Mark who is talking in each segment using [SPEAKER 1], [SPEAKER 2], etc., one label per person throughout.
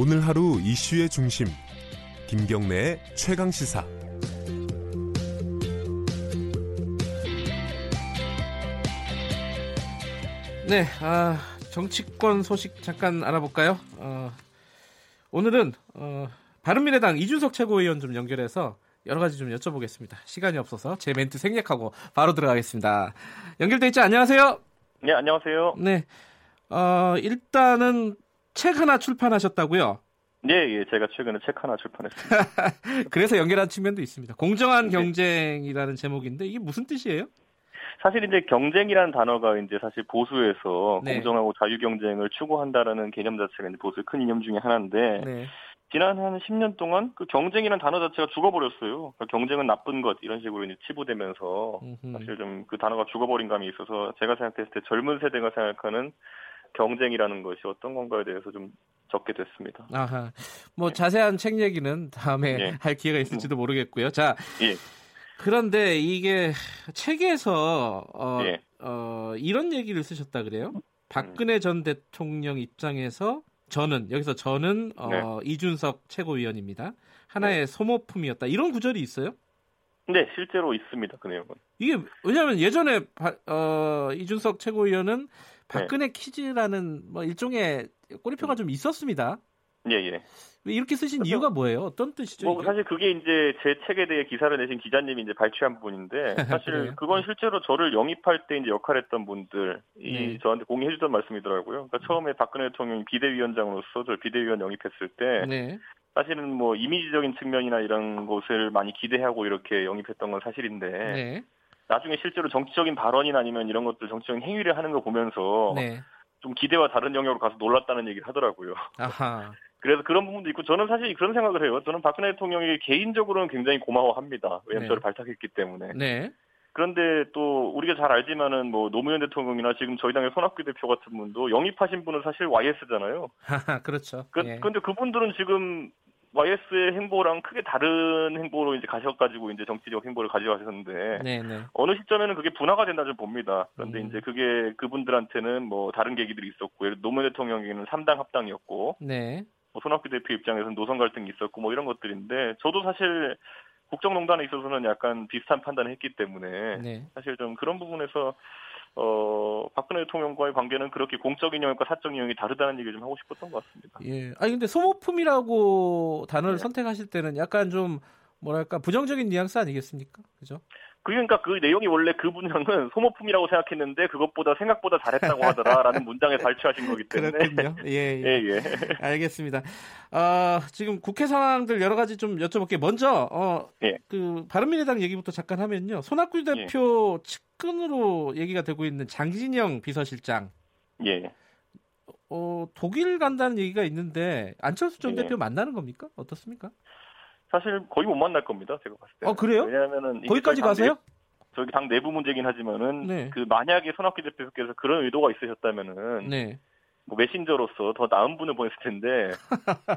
[SPEAKER 1] 오늘 하루 이슈의 중심 김경래의 최강 시사
[SPEAKER 2] 네, 아, 정치권 소식 잠깐 알아볼까요? 어, 오늘은 어, 바른미래당 이준석 최고위원 좀 연결해서 여러 가지 좀 여쭤보겠습니다. 시간이 없어서 제 멘트 생략하고 바로 들어가겠습니다. 연결돼 있죠? 안녕하세요.
[SPEAKER 3] 네, 안녕하세요.
[SPEAKER 2] 네, 어, 일단은 책 하나 출판하셨다고요?
[SPEAKER 3] 네, 예, 제가 최근에 책 하나 출판했습니다.
[SPEAKER 2] 그래서 연결한 측면도 있습니다. 공정한 경쟁이라는 제목인데 이게 무슨 뜻이에요?
[SPEAKER 3] 사실 이제 경쟁이라는 단어가 이제 사실 보수에서
[SPEAKER 2] 네.
[SPEAKER 3] 공정하고 자유 경쟁을 추구한다라는 개념 자체가 이제 보수의 큰 이념 중에 하나인데
[SPEAKER 2] 네.
[SPEAKER 3] 지난 한 10년 동안 그 경쟁이라는 단어 자체가 죽어버렸어요. 그러니까 경쟁은 나쁜 것 이런 식으로 이제 치부되면서
[SPEAKER 2] 음흠.
[SPEAKER 3] 사실 좀 그 단어가 죽어버린 감이 있어서 제가 생각했을 때 젊은 세대가 생각하는 경쟁이라는 것이 어떤 건가에 대해서 좀 적게 됐습니다.
[SPEAKER 2] 아하. 뭐 자세한 책 얘기는 다음에
[SPEAKER 3] 네.
[SPEAKER 2] 할 기회가 있을지도 모르겠고요. 자,
[SPEAKER 3] 예,
[SPEAKER 2] 그런데 이게 책에서 어,
[SPEAKER 3] 예.
[SPEAKER 2] 어, 이런 얘기를 쓰셨다 그래요? 박근혜 전 대통령 입장에서 저는 여기서 저는 어,
[SPEAKER 3] 네.
[SPEAKER 2] 이준석 최고위원입니다. 하나의 소모품이었다. 이런 구절이 있어요?
[SPEAKER 3] 네, 실제로 있습니다. 그 내용은.
[SPEAKER 2] 이게 왜냐하면 예전에 바- 어, 이준석 최고위원은
[SPEAKER 3] 네.
[SPEAKER 2] 박근혜 퀴즈라는 뭐 일종의 꼬리표가 좀 있었습니다.
[SPEAKER 3] 예, 예.
[SPEAKER 2] 왜 이렇게 쓰신
[SPEAKER 3] 그래서-
[SPEAKER 2] 이유가 뭐예요? 어떤 뜻이죠?
[SPEAKER 3] 뭐
[SPEAKER 2] 이게?
[SPEAKER 3] 사실 그게 이제 제 책에 대해 기사를 내신 기자님이 이제 발췌한 부분인데 사실
[SPEAKER 2] 그래요?
[SPEAKER 3] 그건 실제로 저를 영입할 때 이제 역할했던 분들이
[SPEAKER 2] 네.
[SPEAKER 3] 저한테 공유해 주던 말씀이더라고요. 그러니까 처음에 박근혜 대통령이 비대위원장으로서 저를 비대위원 영입했을 때
[SPEAKER 2] 네.
[SPEAKER 3] 사실은 뭐 이미지적인 측면이나 이런 것을 많이 기대하고 이렇게 영입했던 건 사실인데
[SPEAKER 2] 네.
[SPEAKER 3] 나중에 실제로 정치적인 발언이나 아니면 이런 것들 정치적인 행위를 하는 거 보면서
[SPEAKER 2] 네.
[SPEAKER 3] 좀 기대와 다른 영역으로 가서 놀랐다는 얘기를 하더라고요.
[SPEAKER 2] 아하.
[SPEAKER 3] 그래서 그런 부분도 있고 저는 사실 그런 생각을 해요. 저는 박근혜 대통령이 개인적으로는 굉장히 고마워합니다. 왜냐하면
[SPEAKER 2] 네.
[SPEAKER 3] 저를 발탁했기 때문에.
[SPEAKER 2] 네.
[SPEAKER 3] 그런데 또 우리가 잘 알지만은 뭐 노무현 대통령이나 지금 저희 당의 손학규 대표 같은 분도 영입하신 분은 사실 YS잖아요.
[SPEAKER 2] 그렇죠.
[SPEAKER 3] 그,
[SPEAKER 2] 예.
[SPEAKER 3] 근데 그분들은 지금 YS의 행보랑 크게 다른 행보로 이제 가셔가지고 이제 정치적 행보를 가져가셨는데
[SPEAKER 2] 네, 네.
[SPEAKER 3] 어느 시점에는 그게 분화가 된다 좀 봅니다. 그런데
[SPEAKER 2] 음.
[SPEAKER 3] 이제 그게 그분들한테는 뭐 다른 계기들이 있었고 예를 노무현 대통령에게는 3당 합당이었고
[SPEAKER 2] 네.
[SPEAKER 3] 뭐 손학규 대표 입장에서는 노선 갈등이 있었고 뭐 이런 것들인데 저도 사실 국정농단에 있어서는 약간 비슷한 판단을 했기 때문에
[SPEAKER 2] 네.
[SPEAKER 3] 사실 좀 그런 부분에서 어 박근혜 대통령과의 관계는 그렇게 공적인 영역과 사적 영역이 다르다는 얘기를 좀 하고 싶었던 것 같습니다.
[SPEAKER 2] 예. 아니 근데 소모품이라고 단어를
[SPEAKER 3] 네.
[SPEAKER 2] 선택하실 때는 약간 좀 뭐랄까 부정적인 뉘앙스 아니겠습니까? 그죠?
[SPEAKER 3] 그러니까 그 내용이 원래 그분은 소모품이라고 생각했는데 그것보다 생각보다 잘했다고 하더라라는 문장에 발췌하신 거기 때문에
[SPEAKER 2] 그렇군요. 예, 예.
[SPEAKER 3] 예, 예.
[SPEAKER 2] 알겠습니다. 아, 지금 국회 상황들 여러 가지 좀 여쭤볼게요. 먼저 어,
[SPEAKER 3] 예.
[SPEAKER 2] 그 바른미래당 얘기부터 잠깐 하면요. 손학규
[SPEAKER 3] 예.
[SPEAKER 2] 대표 측 근으로 얘기가 되고 있는 장진영 비서실장
[SPEAKER 3] 예.
[SPEAKER 2] 어, 독일 간다는 얘기가 있는데 안철수 전
[SPEAKER 3] 예.
[SPEAKER 2] 대표 만나는 겁니까? 어떻습니까?
[SPEAKER 3] 사실 거의 못 만날 겁니다. 제가 봤을 때.
[SPEAKER 2] 어, 그래요?
[SPEAKER 3] 왜냐하면은 이게
[SPEAKER 2] 거기까지 가세요?
[SPEAKER 3] 내- 저기 당 내부 문제긴 하지만은
[SPEAKER 2] 네.
[SPEAKER 3] 그 만약에 손학규 대표께서 그런 의도가 있으셨다면은
[SPEAKER 2] 네.
[SPEAKER 3] 뭐 메신저로서 더 나은 분을 보냈을 텐데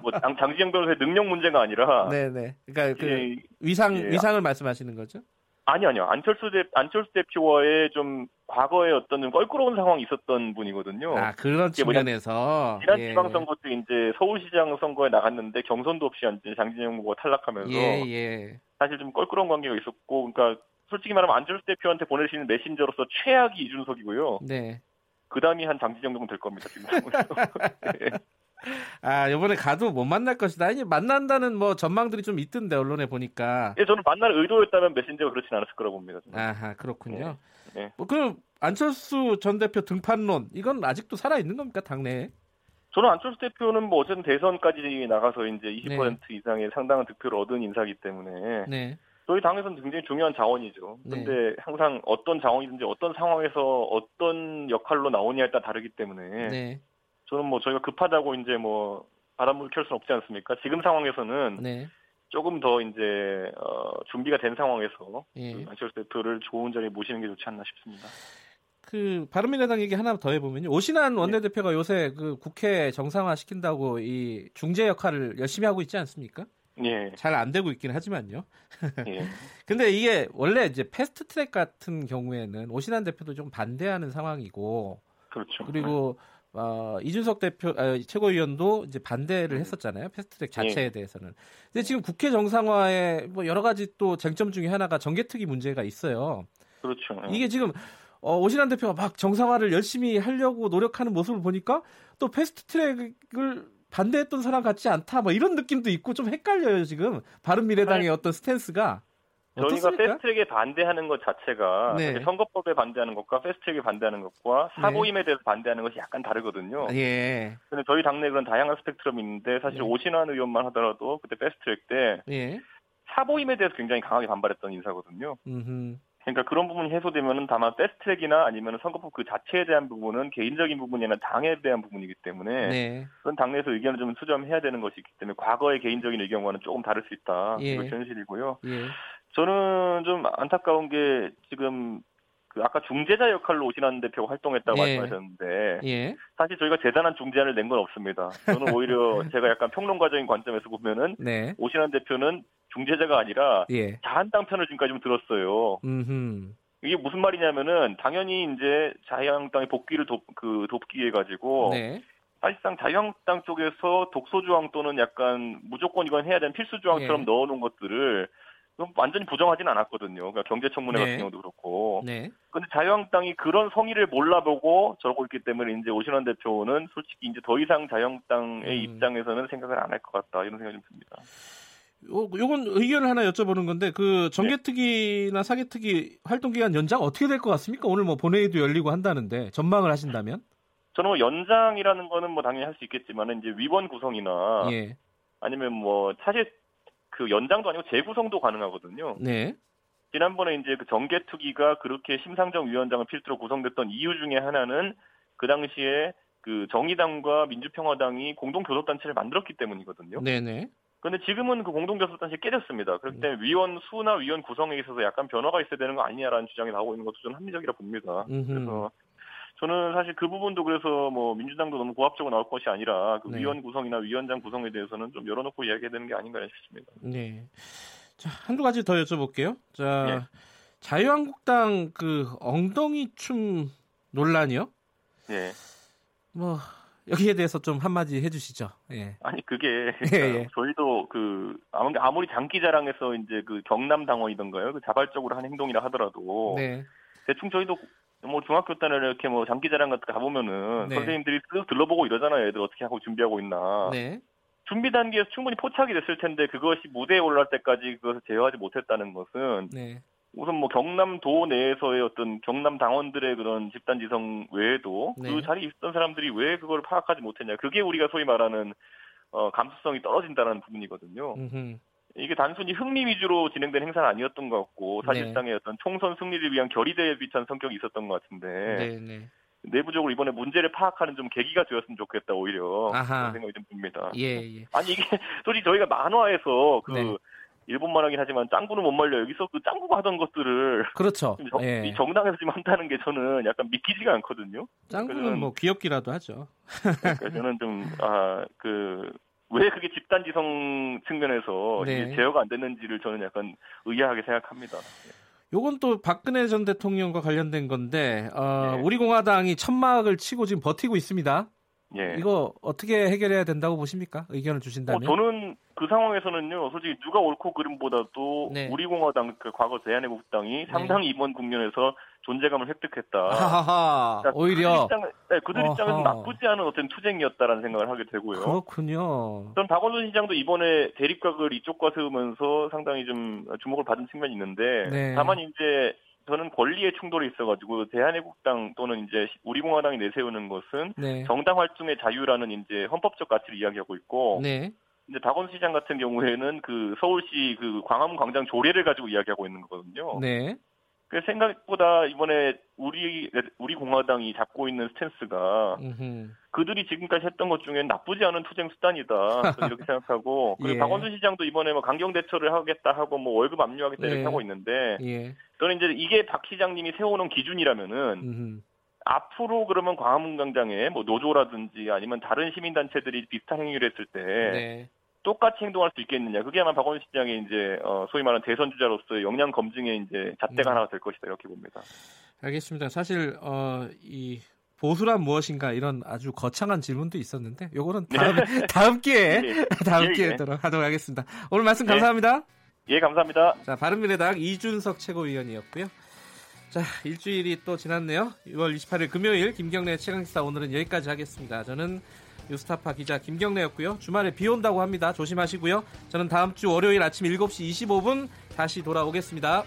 [SPEAKER 3] 뭐 장, 장지영 변호사의 능력 문제가 아니라
[SPEAKER 2] 네, 네. 그러니까 그
[SPEAKER 3] 예,
[SPEAKER 2] 위상
[SPEAKER 3] 예.
[SPEAKER 2] 위상을 말씀하시는 거죠?
[SPEAKER 3] 아니 아니요 안철수 대 안철수 대표와의 좀 과거에 어떤 좀 껄끄러운 상황이 있었던 분이거든요.
[SPEAKER 2] 아, 그런 측면에서
[SPEAKER 3] 지난
[SPEAKER 2] 예.
[SPEAKER 3] 지방선거 때 이제 서울시장 선거에 나갔는데 경선도 없이 이제 장진영 후보가 탈락하면서
[SPEAKER 2] 예, 예.
[SPEAKER 3] 사실 좀 껄끄러운 관계가 있었고 그러니까 솔직히 말하면 안철수 대표한테 보내시는 메신저로서 최악이 이준석이고요.
[SPEAKER 2] 네.
[SPEAKER 3] 그 다음이 한 장진영 정도 될 겁니다. 지금 예.
[SPEAKER 2] 아, 이번에 가도 못 만날 것이다. 아니, 만난다는 뭐 전망들이 좀 있던데, 언론에 보니까.
[SPEAKER 3] 예, 저는 만날 의도였다면 메신저가 그렇진 않았을 거라고 봅니다. 저는.
[SPEAKER 2] 아하, 그렇군요.
[SPEAKER 3] 네, 네.
[SPEAKER 2] 뭐, 그럼, 안철수 전 대표 등판론, 이건 아직도 살아있는 겁니까, 당내에?
[SPEAKER 3] 저는 안철수 대표는 뭐 어쨌든 대선까지 나가서 이제 20% 이상의 상당한 득표를 얻은 인사기 때문에
[SPEAKER 2] 네.
[SPEAKER 3] 저희 당에서는 굉장히 중요한 자원이죠. 근데 항상 어떤 자원이든지 어떤 상황에서 어떤 역할로 나오냐에 따라 다르기 때문에
[SPEAKER 2] 네.
[SPEAKER 3] 저는 뭐 저희가 급하다고 이제 뭐 바람을 켤 수는 없지 않습니까? 지금 상황에서는
[SPEAKER 2] 네.
[SPEAKER 3] 조금 더 이제 어, 준비가 된 상황에서
[SPEAKER 2] 예.
[SPEAKER 3] 그 안철수 대표를 좋은 자리에 모시는 게 좋지 않나 싶습니다.
[SPEAKER 2] 그, 바른미래당 얘기 하나 더 해보면요. 오신환 원내대표가 요새 그 국회 정상화 시킨다고 이 중재 역할을 열심히 하고 있지 않습니까?
[SPEAKER 3] 예,
[SPEAKER 2] 잘 안 되고 있긴 하지만요.
[SPEAKER 3] 예,
[SPEAKER 2] 근데 이게 원래 이제 패스트 트랙 같은 경우에는 오신환 대표도 좀 반대하는 상황이고
[SPEAKER 3] 그렇죠.
[SPEAKER 2] 그리고 어, 이준석 대표 아, 최고위원도 이제 반대를 했었잖아요. 패스트트랙 자체에
[SPEAKER 3] 예.
[SPEAKER 2] 대해서는. 근데 지금 국회 정상화에 뭐 여러 가지 또 쟁점 중에 하나가 정개특위 문제가 있어요.
[SPEAKER 3] 그렇죠. 예.
[SPEAKER 2] 이게 지금 어, 오신환 대표가 막 정상화를 열심히 하려고 노력하는 모습을 보니까 또 패스트트랙을 반대했던 사람 같지 않다. 뭐 이런 느낌도 있고 좀 헷갈려요 지금 바른 미래당의 어떤 스탠스가.
[SPEAKER 3] 저희가
[SPEAKER 2] 어떻습니까?
[SPEAKER 3] 패스트트랙에 반대하는 것 자체가
[SPEAKER 2] 네.
[SPEAKER 3] 선거법에 반대하는 것과 패스트트랙에 반대하는 것과 사보임에 대해서 반대하는 것이 약간 다르거든요.
[SPEAKER 2] 예.
[SPEAKER 3] 근데 저희 당내 그런 다양한 스펙트럼이 있는데 사실
[SPEAKER 2] 네.
[SPEAKER 3] 오신환 의원만 하더라도 그때 패스트트랙 때
[SPEAKER 2] 예.
[SPEAKER 3] 사보임에 대해서 굉장히 강하게 반발했던 인사거든요.
[SPEAKER 2] 음흠.
[SPEAKER 3] 그러니까 그런 부분이 해소되면은 다만 패스트트랙이나 아니면 선거법 그 자체에 대한 부분은 개인적인 부분이 아니라 당에 대한 부분이기 때문에
[SPEAKER 2] 네.
[SPEAKER 3] 그건 당내에서 의견을 좀 수렴해야 되는 것이 있기 때문에 과거의 개인적인 의견과는 조금 다를 수 있다.
[SPEAKER 2] 예.
[SPEAKER 3] 이것이 현실이고요.
[SPEAKER 2] 예.
[SPEAKER 3] 저는 좀 안타까운 게 지금 그 아까 중재자 역할로 오신환 대표가 활동했다고
[SPEAKER 2] 예.
[SPEAKER 3] 말씀하셨는데
[SPEAKER 2] 예.
[SPEAKER 3] 사실 저희가 대단한 중재안을 낸 건 없습니다. 저는 오히려 제가 약간 평론가적인 관점에서 보면은
[SPEAKER 2] 네.
[SPEAKER 3] 오신환 대표는 중재자가 아니라
[SPEAKER 2] 예.
[SPEAKER 3] 자한당 편을 지금까지 좀 들었어요.
[SPEAKER 2] 음흠.
[SPEAKER 3] 이게 무슨 말이냐면은 당연히 이제 자유한국당의 복귀를 돕, 그 돕기 위해 가지고
[SPEAKER 2] 네.
[SPEAKER 3] 사실상 자유한국당 쪽에서 독소 조항 또는 약간 무조건 이건 해야 되는 필수 조항처럼
[SPEAKER 2] 예.
[SPEAKER 3] 넣어놓은 것들을 완전히 부정하진 않았거든요. 그러니까 경제청문회
[SPEAKER 2] 네.
[SPEAKER 3] 같은 경우도 그렇고.
[SPEAKER 2] 네.
[SPEAKER 3] 근데 자유한국당이 그런 성의를 몰라보고 저러고 있기 때문에 이제 오신환 대표는 솔직히 이제 더 이상 자유한국당의
[SPEAKER 2] 음.
[SPEAKER 3] 입장에서는 생각을 안 할 것 같다 이런 생각이 좀 듭니다.
[SPEAKER 2] 요, 요건 의견을 하나 여쭤보는 건데 그 정개특위나 사개특위 활동 기간 연장 어떻게 될 것 같습니까? 오늘 뭐 본회의도 열리고 한다는데 전망을 하신다면?
[SPEAKER 3] 저는 뭐 연장이라는 거는 뭐 당연히 할 수 있겠지만 이제 위원 구성이나
[SPEAKER 2] 예.
[SPEAKER 3] 아니면 뭐 사실 그 연장도 아니고 재구성도 가능하거든요.
[SPEAKER 2] 네.
[SPEAKER 3] 지난번에 이제 그 정개특위가 그렇게 심상정 위원장을 필두로 구성됐던 이유 중에 하나는 그 당시에 그 정의당과 민주평화당이 공동 교섭단체를 만들었기 때문이거든요.
[SPEAKER 2] 네네.
[SPEAKER 3] 그런데 지금은 그 공동 교섭단체 깨졌습니다. 그렇기
[SPEAKER 2] 음.
[SPEAKER 3] 때문에 위원 수나 위원 구성에 있어서 약간 변화가 있어야 되는 거 아니냐라는 주장이 나오고 있는 것도 저는 합리적이라 봅니다.
[SPEAKER 2] 음흠.
[SPEAKER 3] 그래서 저는 사실 그 부분도 그래서 뭐 민주당도 너무 고압적으로 나올 것이 아니라 그
[SPEAKER 2] 네.
[SPEAKER 3] 위원 구성이나 위원장 구성에 대해서는 좀 열어놓고 이야기해야 되는 게 아닌가 싶습니다.
[SPEAKER 2] 네. 자, 한두 가지 더 여쭤볼게요. 자,
[SPEAKER 3] 예.
[SPEAKER 2] 자유한국당 그 엉덩이 춤 논란이요?
[SPEAKER 3] 예.
[SPEAKER 2] 뭐 여기에 대해서 좀 한마디 해주시죠. 예.
[SPEAKER 3] 아니 그게
[SPEAKER 2] 예, 예.
[SPEAKER 3] 저희도 그 아무리 아무리 장기자랑에서 이제 그 경남 당원이던가요, 그 자발적으로 한 행동이라 하더라도
[SPEAKER 2] 네.
[SPEAKER 3] 대충 저희도 뭐 중학교 때는 이렇게 뭐 장기자랑 같은 거 가보면은
[SPEAKER 2] 네.
[SPEAKER 3] 선생님들이 쓱 들러보고 이러잖아요. 애들 어떻게 하고 준비하고 있나.
[SPEAKER 2] 네.
[SPEAKER 3] 준비 단계에서 충분히 포착이 됐을 텐데 그것이 무대에 올라갈 때까지 그것을 제어하지 못했다는 것은
[SPEAKER 2] 네.
[SPEAKER 3] 우선 뭐 경남도 내에서의 어떤 경남 당원들의 그런 집단 지성 외에도
[SPEAKER 2] 네.
[SPEAKER 3] 그 자리에 있었던 사람들이 왜 그걸 파악하지 못했냐. 그게 우리가 소위 말하는 어, 감수성이 떨어진다는 부분이거든요.
[SPEAKER 2] 음흠.
[SPEAKER 3] 이게 단순히 흥미 위주로 진행된 행사는 아니었던 것 같고 사실상의 어떤 총선 승리를 위한 결의대에 비찬 성격이 있었던 것 같은데
[SPEAKER 2] 네, 네.
[SPEAKER 3] 내부적으로 이번에 문제를 파악하는 좀 계기가 되었으면 좋겠다 오히려
[SPEAKER 2] 아하.
[SPEAKER 3] 그런 생각이 좀 듭니다.
[SPEAKER 2] 예, 예.
[SPEAKER 3] 아니 이게 솔직히 저희가 만화에서 그
[SPEAKER 2] 네.
[SPEAKER 3] 일본 만화긴 하지만 짱구는 못 말려 여기서 그 짱구가 하던 것들을
[SPEAKER 2] 그렇죠.
[SPEAKER 3] 정,
[SPEAKER 2] 예.
[SPEAKER 3] 이 정당에서 지금 한다는 게 저는 약간 믿기지가 않거든요.
[SPEAKER 2] 짱구는 뭐 귀엽기라도 하죠.
[SPEAKER 3] 그러니까 저는 좀아그 왜 그게 집단지성 측면에서
[SPEAKER 2] 네.
[SPEAKER 3] 제어가 안 됐는지를 저는 약간 의아하게 생각합니다.
[SPEAKER 2] 요건 또 박근혜 전 대통령과 관련된 건데 어,
[SPEAKER 3] 예.
[SPEAKER 2] 우리 공화당이 천막을 치고 지금 버티고 있습니다.
[SPEAKER 3] 예.
[SPEAKER 2] 이거 어떻게 해결해야 된다고 보십니까? 의견을
[SPEAKER 3] 어,
[SPEAKER 2] 주신다면.
[SPEAKER 3] 저는 그 상황에서는요, 솔직히 누가 옳고 그름보다도
[SPEAKER 2] 네.
[SPEAKER 3] 우리 공화당, 그 과거 대한애국당이 상당히 이번 국면에서 존재감을 획득했다.
[SPEAKER 2] 하하하.
[SPEAKER 3] 그러니까
[SPEAKER 2] 오히려
[SPEAKER 3] 그들, 입장, 네, 그들 입장에서. 나쁘지 않은 어떤 투쟁이었다라는 생각을 하게 되고요.
[SPEAKER 2] 그렇군요.
[SPEAKER 3] 전 박원순 시장도 이번에 대립각을 이쪽과 세우면서 상당히 좀 주목을 받은 측면이 있는데
[SPEAKER 2] 네.
[SPEAKER 3] 다만 이제 저는 권리의 충돌이 있어가지고 대한애국당 또는 이제 우리공화당이 내세우는 것은
[SPEAKER 2] 네.
[SPEAKER 3] 정당 활동의 자유라는 이제 헌법적 가치를 이야기하고 있고
[SPEAKER 2] 네.
[SPEAKER 3] 이제 박원순 시장 같은 경우에는 그 서울시 그 광화문 광장 조례를 가지고 이야기하고 있는 거거든요.
[SPEAKER 2] 네.
[SPEAKER 3] 그 생각보다 이번에 우리 우리 공화당이 잡고 있는 stance가
[SPEAKER 2] 음흠.
[SPEAKER 3] 그들이 지금까지 했던 것 중에 나쁘지 않은 투쟁 수단이다. 이렇게 생각하고 그리고
[SPEAKER 2] 예.
[SPEAKER 3] 박원순 시장도 이번에 뭐 강경 대처를 하겠다 하고 뭐 월급 압류하겠다 이렇게
[SPEAKER 2] 예.
[SPEAKER 3] 하고 있는데
[SPEAKER 2] 예.
[SPEAKER 3] 저는 이제 이게 박 시장님이 세워놓은 기준이라면은
[SPEAKER 2] 음흠.
[SPEAKER 3] 앞으로 그러면 광화문 광장에 뭐 노조라든지 아니면 다른 시민단체들이 비슷한 행위를 했을 때
[SPEAKER 2] 네.
[SPEAKER 3] 똑같이 행동할 수 있겠느냐. 그게 아마 박원순 시장의 이제 어, 소위 말하는 대선 주자로서의 역량 검증의 이제 잣대가
[SPEAKER 2] 음.
[SPEAKER 3] 하나가 될 것이다 이렇게 봅니다.
[SPEAKER 2] 알겠습니다. 사실 어, 이 보수란 무엇인가 이런 아주 거창한 질문도 있었는데 요거는 다음 다음 기회에
[SPEAKER 3] 예.
[SPEAKER 2] 다음
[SPEAKER 3] 예,
[SPEAKER 2] 기회에
[SPEAKER 3] 예.
[SPEAKER 2] 또 하도록 하겠습니다. 오늘 말씀
[SPEAKER 3] 네.
[SPEAKER 2] 감사합니다.
[SPEAKER 3] 예, 감사합니다.
[SPEAKER 2] 자, 바른미래당 이준석 최고위원이었고요. 자, 일주일이 또 지났네요. 6월 28일 금요일 김경래 최강시사 오늘은 여기까지 하겠습니다. 저는 뉴스타파 기자 김경래였고요. 주말에 비 온다고 합니다. 조심하시고요. 저는 다음 주 월요일 아침 7시 25분 다시 돌아오겠습니다.